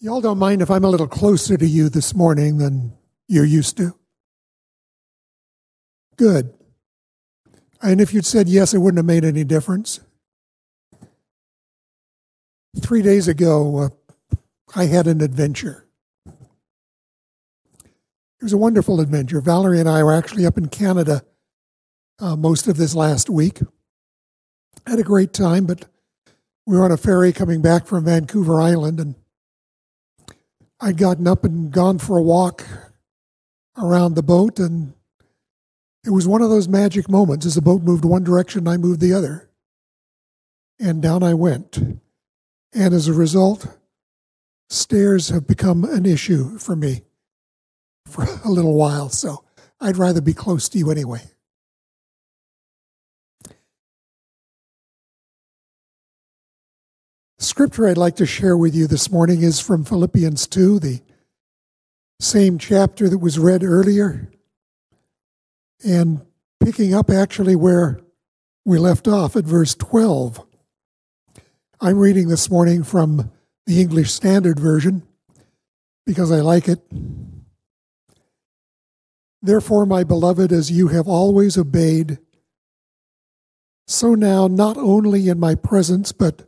Y'all don't mind if I'm a little closer to you this morning than you're used to? Good. And if you'd said yes, it wouldn't have made any difference. Three days ago, uh, I had an adventure. It was a wonderful adventure. Valerie and I were actually up in Canada uh, most of this last week. Had a great time, but we were on a ferry coming back from Vancouver Island, and I'd gotten up and gone for a walk around the boat, and it was one of those magic moments. As the boat moved one direction, I moved the other. And down I went. And as a result, stairs have become an issue for me for a little while. So I'd rather be close to you anyway. Scripture I'd like to share with you this morning is from Philippians 2, the same chapter that was read earlier, and picking up actually where we left off at verse 12. I'm reading this morning from the English Standard Version because I like it. Therefore, my beloved, as you have always obeyed, so now, not only in my presence, but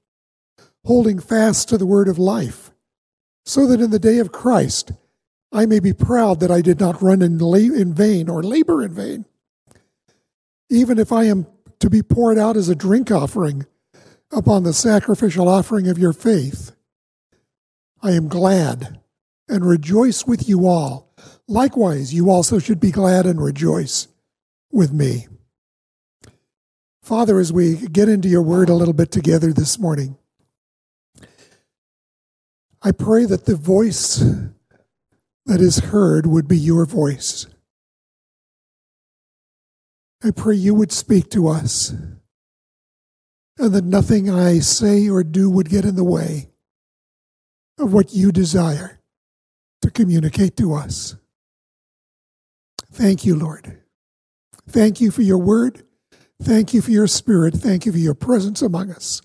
holding fast to the word of life, so that in the day of Christ I may be proud that I did not run in, in vain or labor in vain. Even if I am to be poured out as a drink offering upon the sacrificial offering of your faith, I am glad and rejoice with you all. Likewise, you also should be glad and rejoice with me. Father, as we get into your word a little bit together this morning, I pray that the voice that is heard would be your voice. I pray you would speak to us and that nothing I say or do would get in the way of what you desire to communicate to us. Thank you, Lord. Thank you for your word. Thank you for your spirit. Thank you for your presence among us.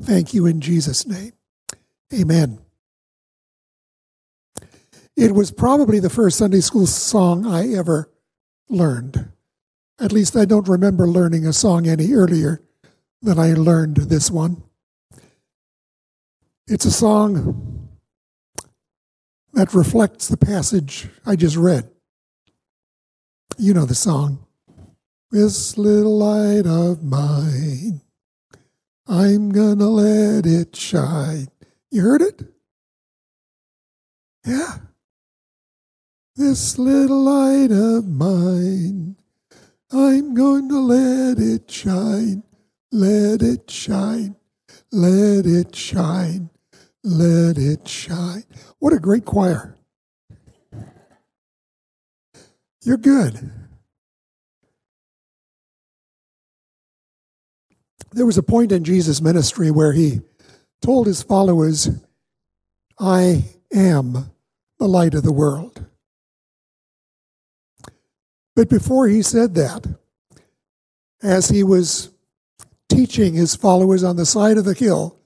Thank you in Jesus' name. Amen. It was probably the first Sunday school song I ever learned. At least I don't remember learning a song any earlier than I learned this one. It's a song that reflects the passage I just read. You know the song. This little light of mine, I'm gonna let it shine. You heard it? Yeah. This little light of mine, I'm going to let it shine, let it shine, let it shine, let it shine. What a great choir. You're good. There was a point in Jesus' ministry where he told his followers, I am the light of the world. But before he said that, as he was teaching his followers on the side of the hill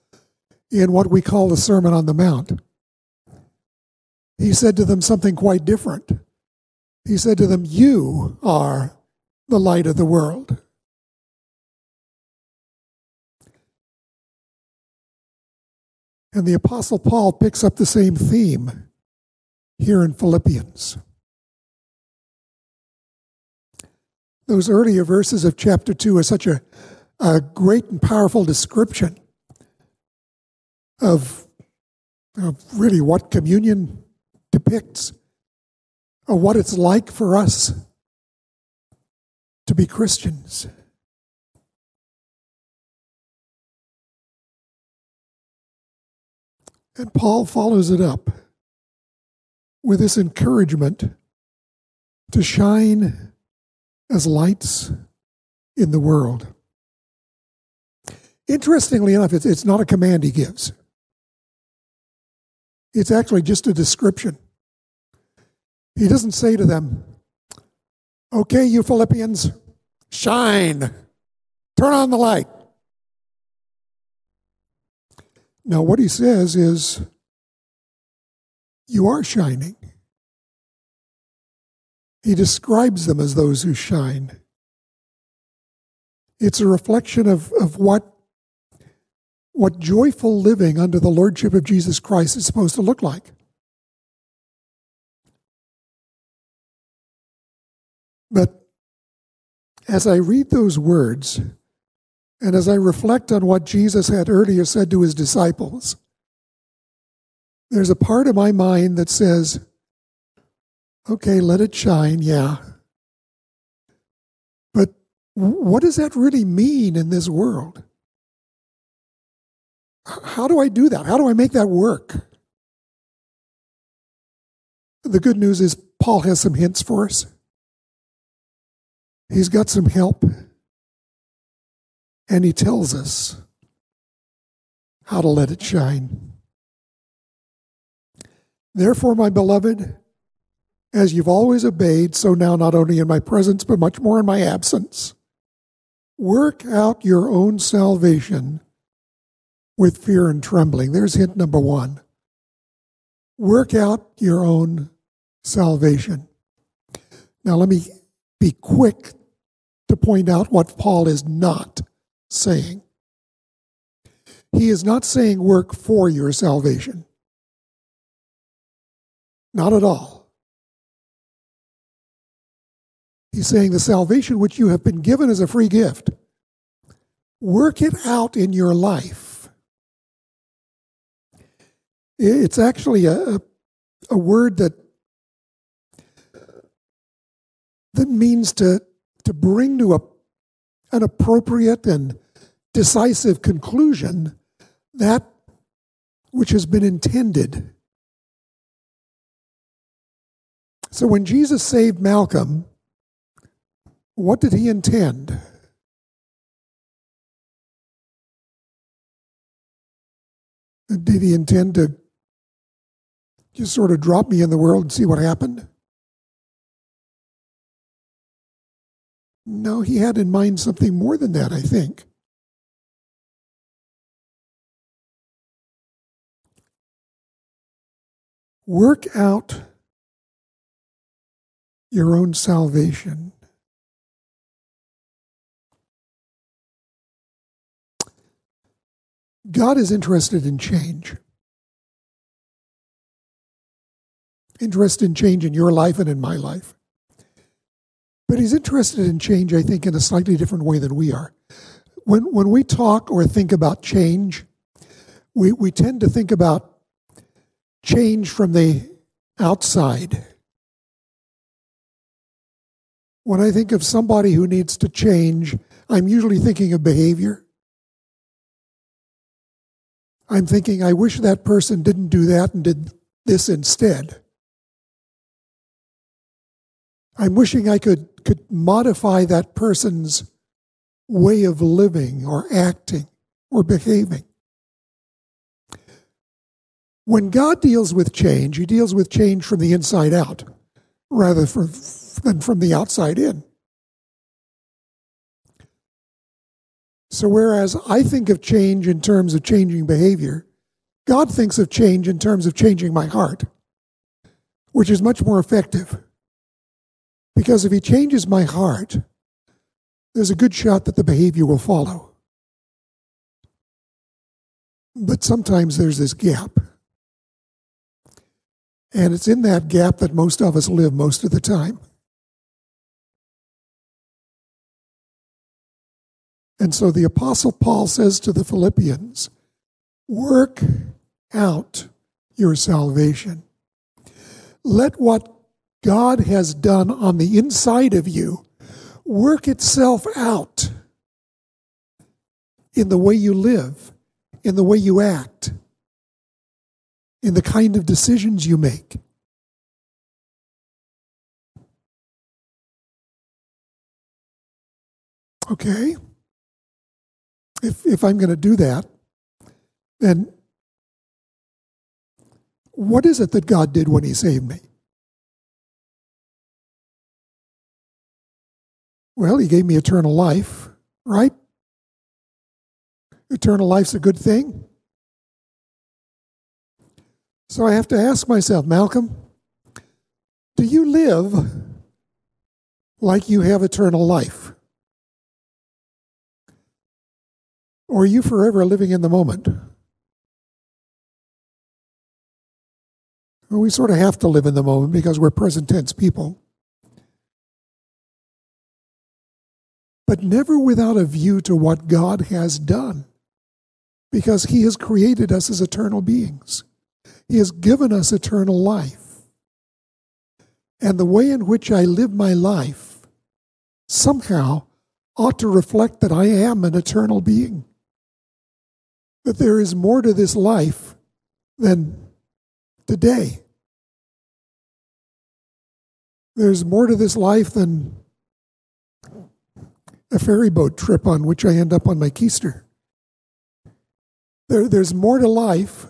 in what we call the Sermon on the Mount, he said to them something quite different. He said to them, You are the light of the world. And the Apostle Paul picks up the same theme here in Philippians. Those earlier verses of chapter 2 are such a, a great and powerful description of, of really what communion depicts, or what it's like for us to be Christians. And Paul follows it up with this encouragement to shine as lights in the world. Interestingly enough, it's, it's not a command he gives. It's actually just a description. He doesn't say to them, Okay, you Philippians, shine, turn on the light. Now, what he says is, You are shining. He describes them as those who shine. It's a reflection of, of what what joyful living under the Lordship of Jesus Christ is supposed to look like. But as I read those words, and as I reflect on what Jesus had earlier said to his disciples, there's a part of my mind that says, okay, let it shine, yeah. But what does that really mean in this world? How do I do that? How do I make that work? The good news is Paul has some hints for us. He's got some help. And he tells us how to let it shine. Therefore, my beloved, as you've always obeyed, so now not only in my presence, but much more in my absence, work out your own salvation with fear and trembling. There's hint number one. Work out your own salvation. Now, let me be quick to point out what Paul is not saying. He is not saying work for your salvation. Not at all. He's saying the salvation which you have been given as a free gift, work it out in your life it's actually a, a word that that means to to bring to a an appropriate and decisive conclusion that which has been intended. So when Jesus saved Malcolm, what did he intend? Did he intend to just sort of drop me in the world and see what happened? No, he had in mind something more than that, I think. Work out your own salvation. God is interested in change. interested in change in your life and in my life. But he's interested in change, I think, in a slightly different way than we are. When, when we talk or think about change, we, we tend to think about change from the outside. When I think of somebody who needs to change, I'm usually thinking of behavior. I'm thinking, I wish that person didn't do that and did this instead. I'm wishing I could, could modify that person's way of living or acting or behaving. When God deals with change, He deals with change from the inside out rather than from the outside in. So, whereas I think of change in terms of changing behavior, God thinks of change in terms of changing my heart, which is much more effective. Because if he changes my heart, there's a good shot that the behavior will follow. But sometimes there's this gap. And it's in that gap that most of us live most of the time. And so the Apostle Paul says to the Philippians, Work out your salvation. Let what God has done on the inside of you work itself out in the way you live, in the way you act, in the kind of decisions you make. Okay? If, if I'm going to do that, then what is it that God did when He saved me? Well, He gave me eternal life, right? Eternal life's a good thing. So I have to ask myself, Malcolm, do you live like you have eternal life? Or are you forever living in the moment? Well, we sort of have to live in the moment because we're present tense people. But never without a view to what God has done. Because He has created us as eternal beings, He has given us eternal life. And the way in which I live my life somehow ought to reflect that I am an eternal being. That there is more to this life than today. There's more to this life than a ferry boat trip on which I end up on my keister. There, there's more to life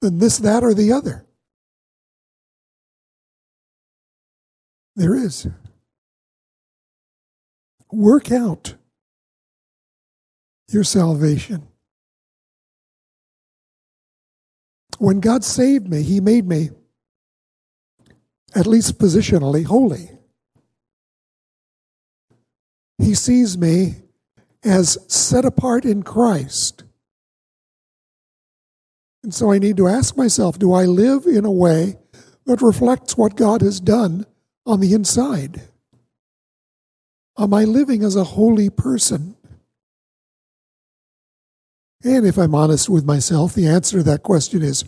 than this, that, or the other. There is. Work out your salvation. When God saved me, He made me, at least positionally, holy. He sees me as set apart in Christ. And so I need to ask myself do I live in a way that reflects what God has done on the inside? Am I living as a holy person? And if I'm honest with myself, the answer to that question is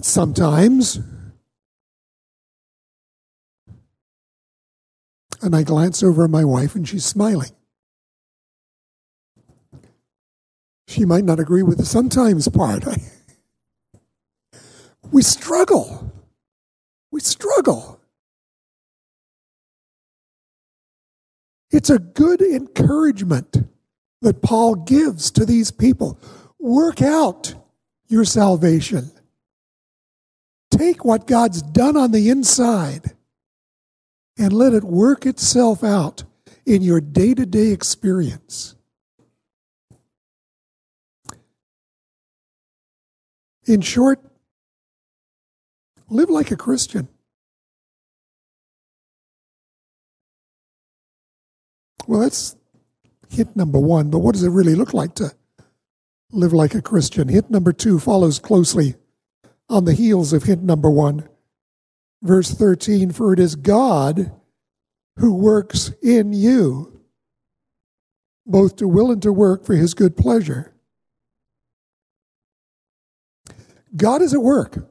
sometimes. And I glance over at my wife and she's smiling. She might not agree with the sometimes part. we struggle. We struggle. It's a good encouragement that Paul gives to these people. Work out your salvation. Take what God's done on the inside and let it work itself out in your day to day experience. In short, live like a Christian. Well, that's hit number one, but what does it really look like to live like a Christian? Hit number two follows closely on the heels of hint number one. Verse 13 For it is God who works in you, both to will and to work for his good pleasure. God is at work.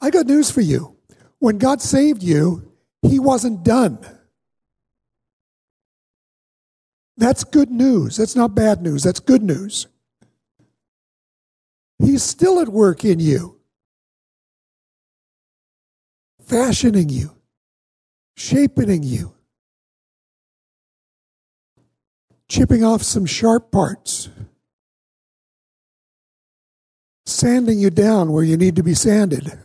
I got news for you. When God saved you, he wasn't done. That's good news. That's not bad news. That's good news. He's still at work in you, fashioning you, shaping you, chipping off some sharp parts, sanding you down where you need to be sanded.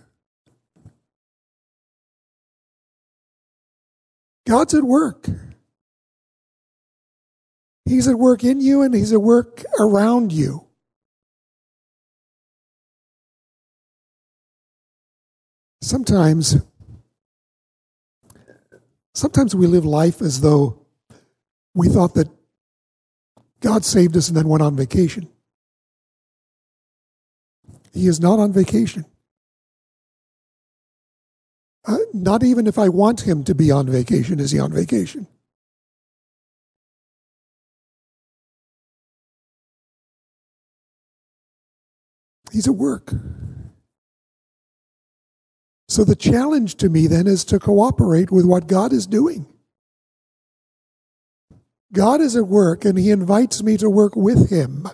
God's at work. He's at work in you and He's at work around you. Sometimes, sometimes we live life as though we thought that God saved us and then went on vacation. He is not on vacation. Uh, not even if I want him to be on vacation is he on vacation. He's at work. So the challenge to me then is to cooperate with what God is doing. God is at work and He invites me to work with Him.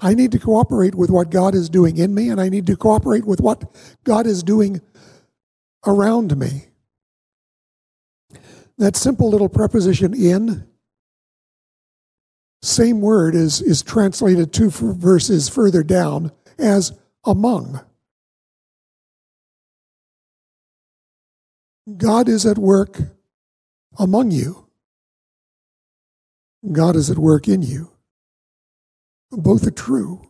I need to cooperate with what God is doing in me, and I need to cooperate with what God is doing around me. that simple little preposition in, same word is, is translated two verses further down as among. God is at work among you. God is at work in you. Both are true.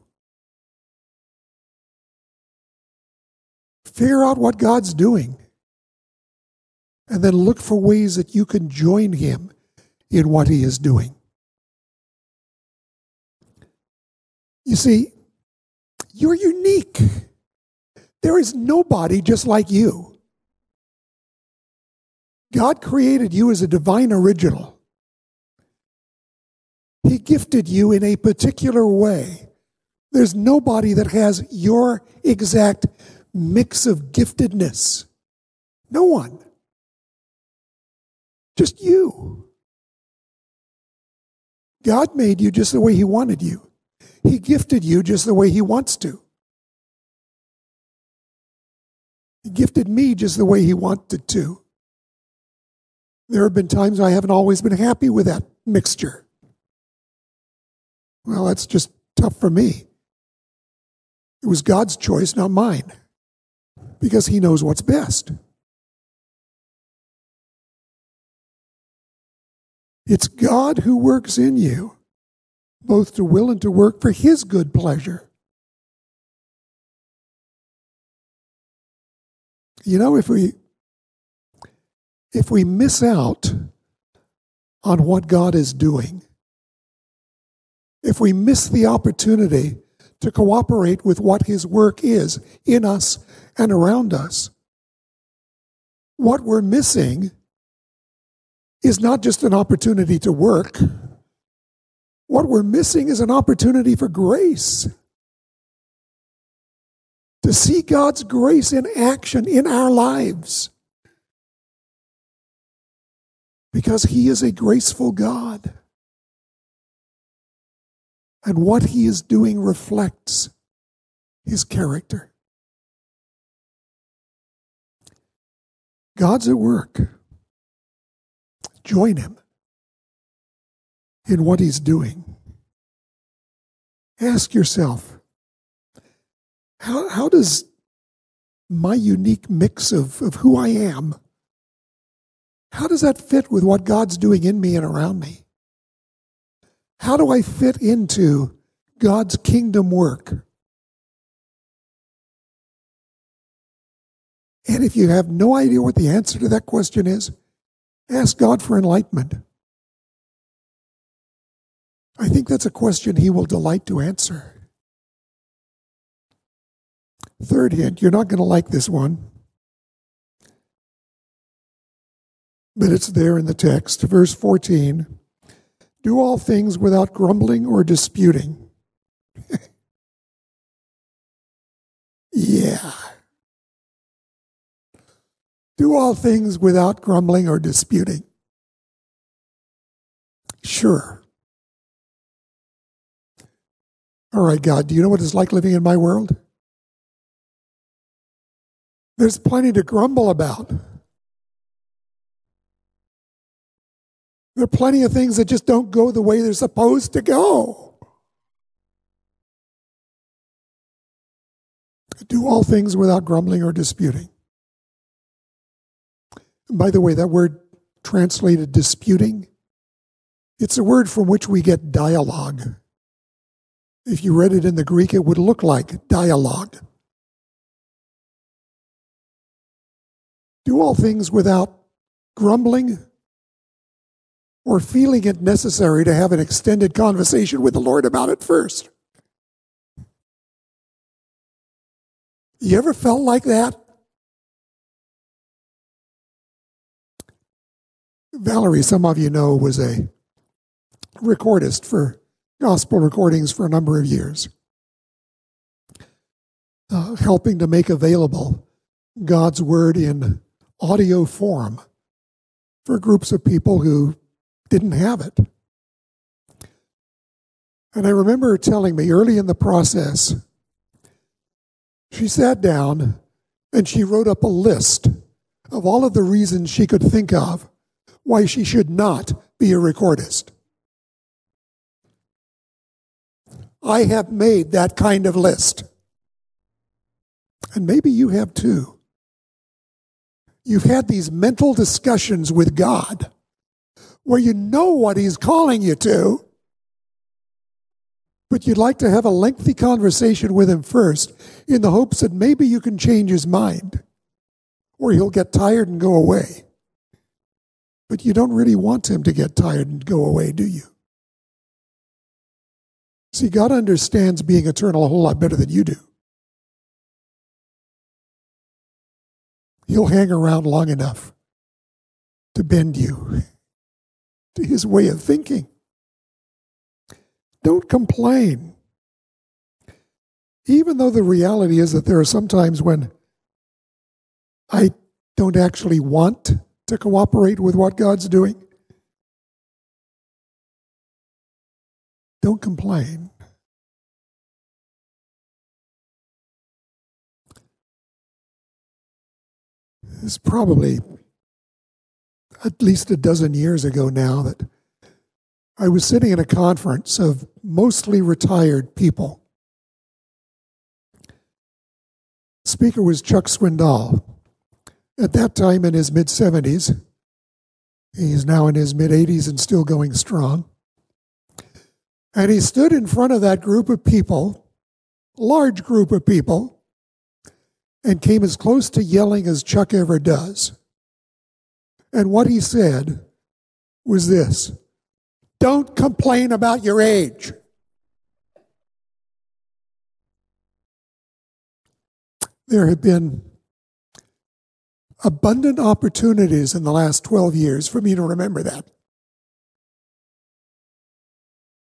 Figure out what God's doing. And then look for ways that you can join Him in what He is doing. You see, you're unique. There is nobody just like you. God created you as a divine original. He gifted you in a particular way. There's nobody that has your exact mix of giftedness. No one. Just you. God made you just the way He wanted you. He gifted you just the way He wants to. He gifted me just the way He wanted to. There have been times I haven't always been happy with that mixture. Well, that's just tough for me. It was God's choice, not mine, because He knows what's best. It's God who works in you, both to will and to work for His good pleasure. You know, if we if we miss out on what God is doing, if we miss the opportunity to cooperate with what His work is in us and around us, what we're missing is not just an opportunity to work. What we're missing is an opportunity for grace. To see God's grace in action in our lives. Because He is a graceful God. And what he is doing reflects his character. God's at work. Join him in what he's doing. Ask yourself how, how does my unique mix of, of who I am, how does that fit with what God's doing in me and around me? How do I fit into God's kingdom work? And if you have no idea what the answer to that question is, ask God for enlightenment. I think that's a question He will delight to answer. Third hint, you're not going to like this one, but it's there in the text. Verse 14 do all things without grumbling or disputing. yeah. Do all things without grumbling or disputing. Sure. All right, God, do you know what it's like living in my world? There's plenty to grumble about. There are plenty of things that just don't go the way they're supposed to go. Do all things without grumbling or disputing. by the way, that word translated disputing, it's a word from which we get dialogue. If you read it in the Greek, it would look like dialogue. Do all things without grumbling or feeling it necessary to have an extended conversation with the Lord about it first. You ever felt like that? Valerie, some of you know, was a recordist for gospel recordings for a number of years, uh, helping to make available God's Word in audio form for groups of people who didn't have it. And I remember her telling me early in the process, she sat down and she wrote up a list of all of the reasons she could think of why she should not be a recordist. I have made that kind of list. And maybe you have too. You've had these mental discussions with God where you know what He's calling you to, but you'd like to have a lengthy conversation with Him first in the hopes that maybe you can change His mind or He'll get tired and go away. But you don't really want Him to get tired and go away, do you? See, God understands being eternal a whole lot better than you do. He'll hang around long enough to bend you to his way of thinking. Don't complain. Even though the reality is that there are some times when I don't actually want to cooperate with what God's doing, don't complain. It's probably at least a dozen years ago now that I was sitting in a conference of mostly retired people. Speaker was Chuck Swindoll. At that time in his mid 70s, he's now in his mid 80s and still going strong. And he stood in front of that group of people, large group of people, and came as close to yelling as Chuck ever does. And what he said was this Don't complain about your age. There have been abundant opportunities in the last 12 years for me to remember that.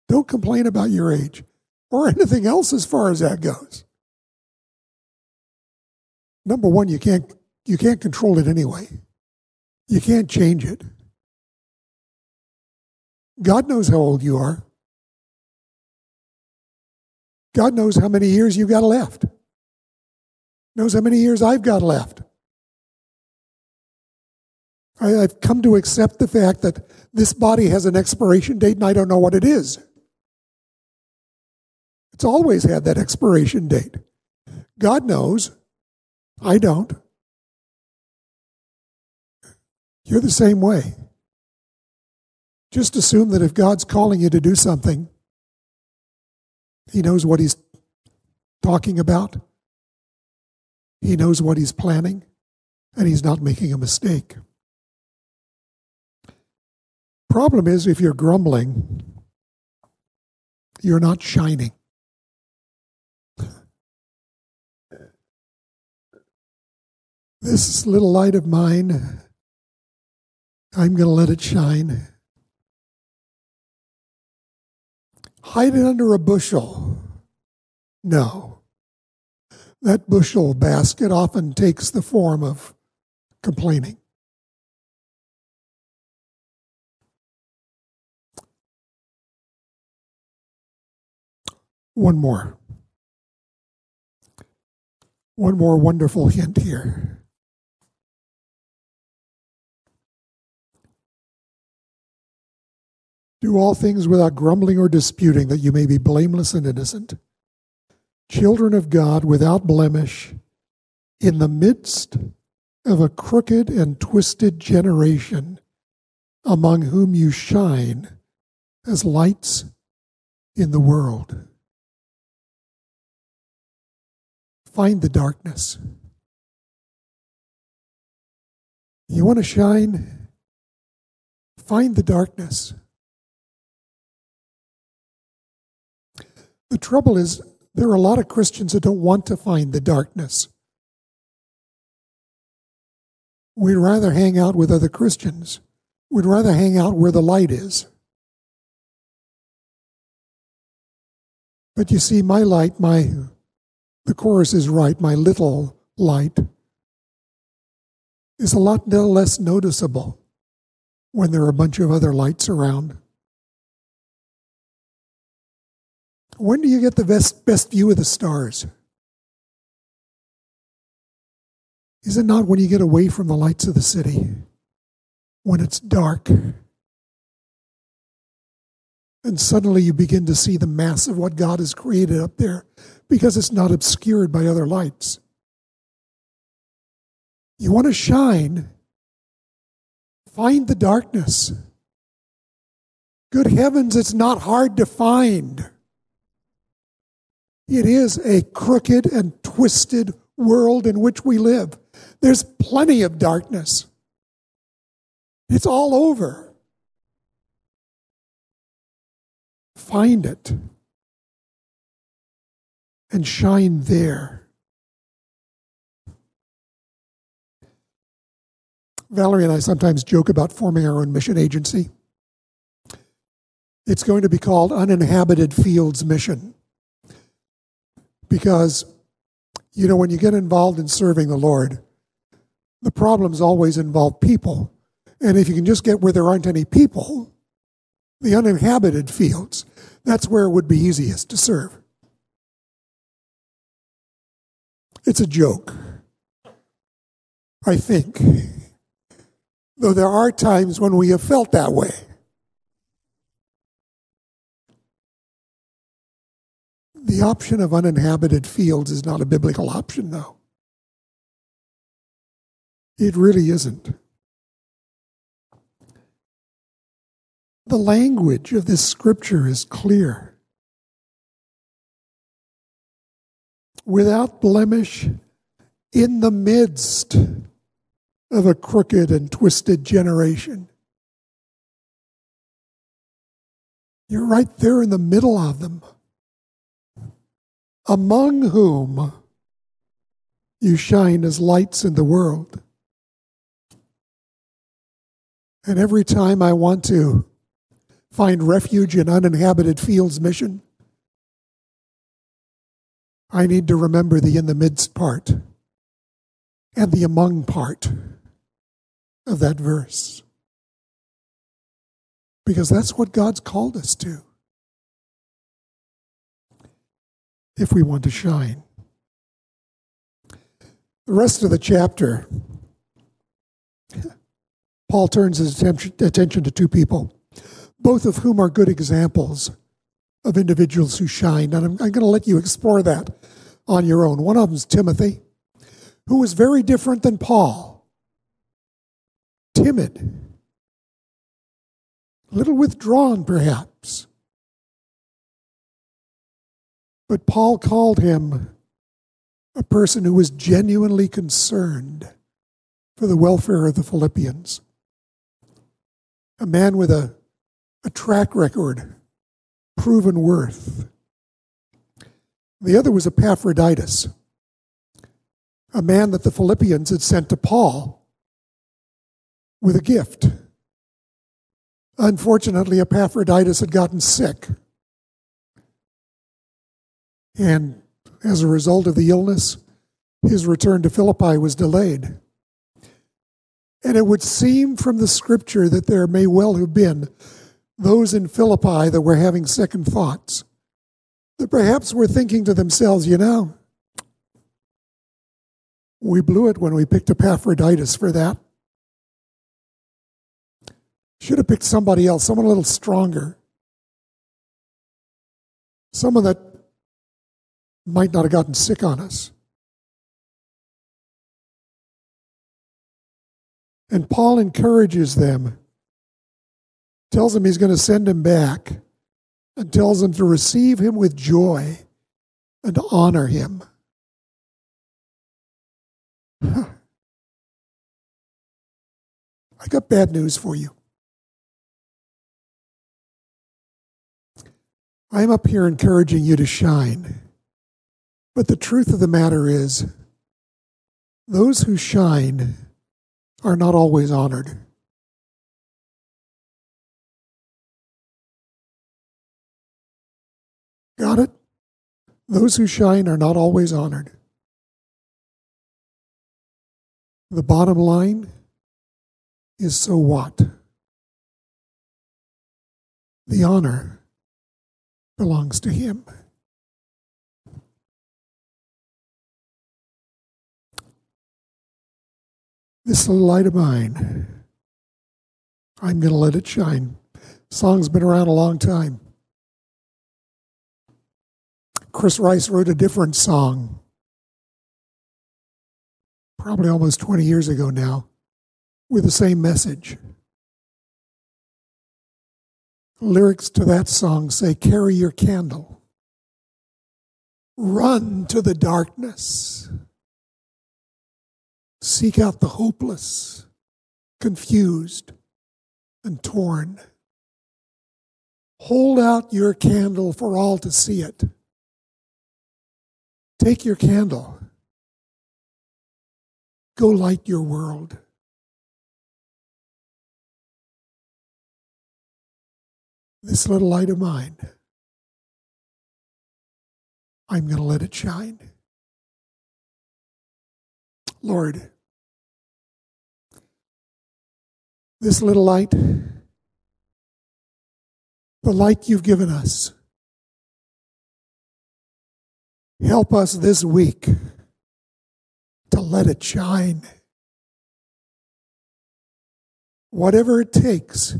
Don't complain about your age or anything else as far as that goes number one, you can't you can't control it anyway. You can't change it. God knows how old you are. God knows how many years you've got left. Knows how many years I've got left. I, have come to accept the fact that this body has an expiration date and I don't know what it is. It's always had that expiration date. God knows. I don't. You're the same way. Just assume that if God's calling you to do something, He knows what He's talking about, He knows what He's planning, and He's not making a mistake. Problem is, if you're grumbling, you're not shining. This little light of mine, I'm going to let it shine. Hide it under a bushel. No. That bushel basket often takes the form of complaining. One more. One more wonderful hint here. Do all things without grumbling or disputing, that you may be blameless and innocent. Children of God without blemish, in the midst of a crooked and twisted generation, among whom you shine as lights in the world. Find the darkness. You want to shine? Find the darkness. The trouble is, there are a lot of Christians that don't want to find the darkness. We'd rather hang out with other Christians. We'd rather hang out where the light is. But you see, my light, my, the chorus is right, my little light is a lot less noticeable when there are a bunch of other lights around. When do you get the best, best view of the stars? Is it not when you get away from the lights of the city? when it's dark. And suddenly you begin to see the mass of what God has created up there because it's not obscured by other lights. You want to shine, find the darkness. Good heavens, it's not hard to find. It is a crooked and twisted world in which we live. There's plenty of darkness. It's all over. Find it and shine there. Valerie and I sometimes joke about forming our own mission agency. It's going to be called Uninhabited Fields Mission. Because, you know, when you get involved in serving the Lord, the problems always involve people. And if you can just get where there aren't any people, the uninhabited fields, that's where it would be easiest to serve. It's a joke, I think. Though there are times when we have felt that way. The option of uninhabited fields is not a biblical option, though. It really isn't. The language of this scripture is clear. Without blemish, in the midst of a crooked and twisted generation. You're right there in the middle of them, among whom you shine as lights in the world. And every time I want to find refuge in uninhabited fields mission, I need to remember the in the midst part and the among part of that verse. Because that's what God's called us to. If we want to shine. The rest of the chapter, Paul turns his attention to two people both of whom are good examples of individuals who shine. And I'm, I'm going to let you explore that on your own. One of them is Timothy, who was very different than Paul timid, a little withdrawn, perhaps. But Paul called him a person who was genuinely concerned for the welfare of the Philippians, a man with a a track record, proven worth. The other was Epaphroditus, a man that the Philippians had sent to Paul with a gift. Unfortunately, Epaphroditus had gotten sick. And as a result of the illness, his return to Philippi was delayed. And it would seem from the scripture that there may well have been those in Philippi that were having second thoughts, that perhaps were thinking to themselves, you know, we blew it when we picked Epaphroditus for that. Should have picked somebody else, someone a little stronger. Someone that might not have gotten sick on us. And Paul encourages them tells them he's going to send him back, and tells them to receive him with joy and to honor him. I got bad news for you. I'm up here encouraging you to shine. But the truth of the matter is, those who shine are not always honored. Got it? Those who shine are not always honored. The bottom line is so what? The honor belongs to Him. This little light of mine I'm going to let it shine. Song's been around a long time. Chris Rice wrote a different song, probably almost 20 years ago now, with the same message. Lyrics to that song say, Carry your candle, run to the darkness, seek out the hopeless, confused, and torn. Hold out your candle for all to see it. Take your candle. Go light your world. This little light of mine, I'm going to let it shine. Lord, this little light, the light you've given us, Help us this week to let it shine. Whatever it takes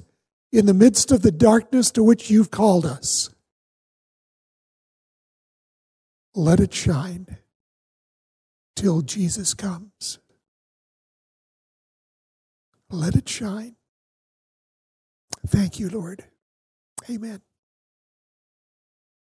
in the midst of the darkness to which you've called us, let it shine till Jesus comes. Let it shine. Thank you, Lord. Amen.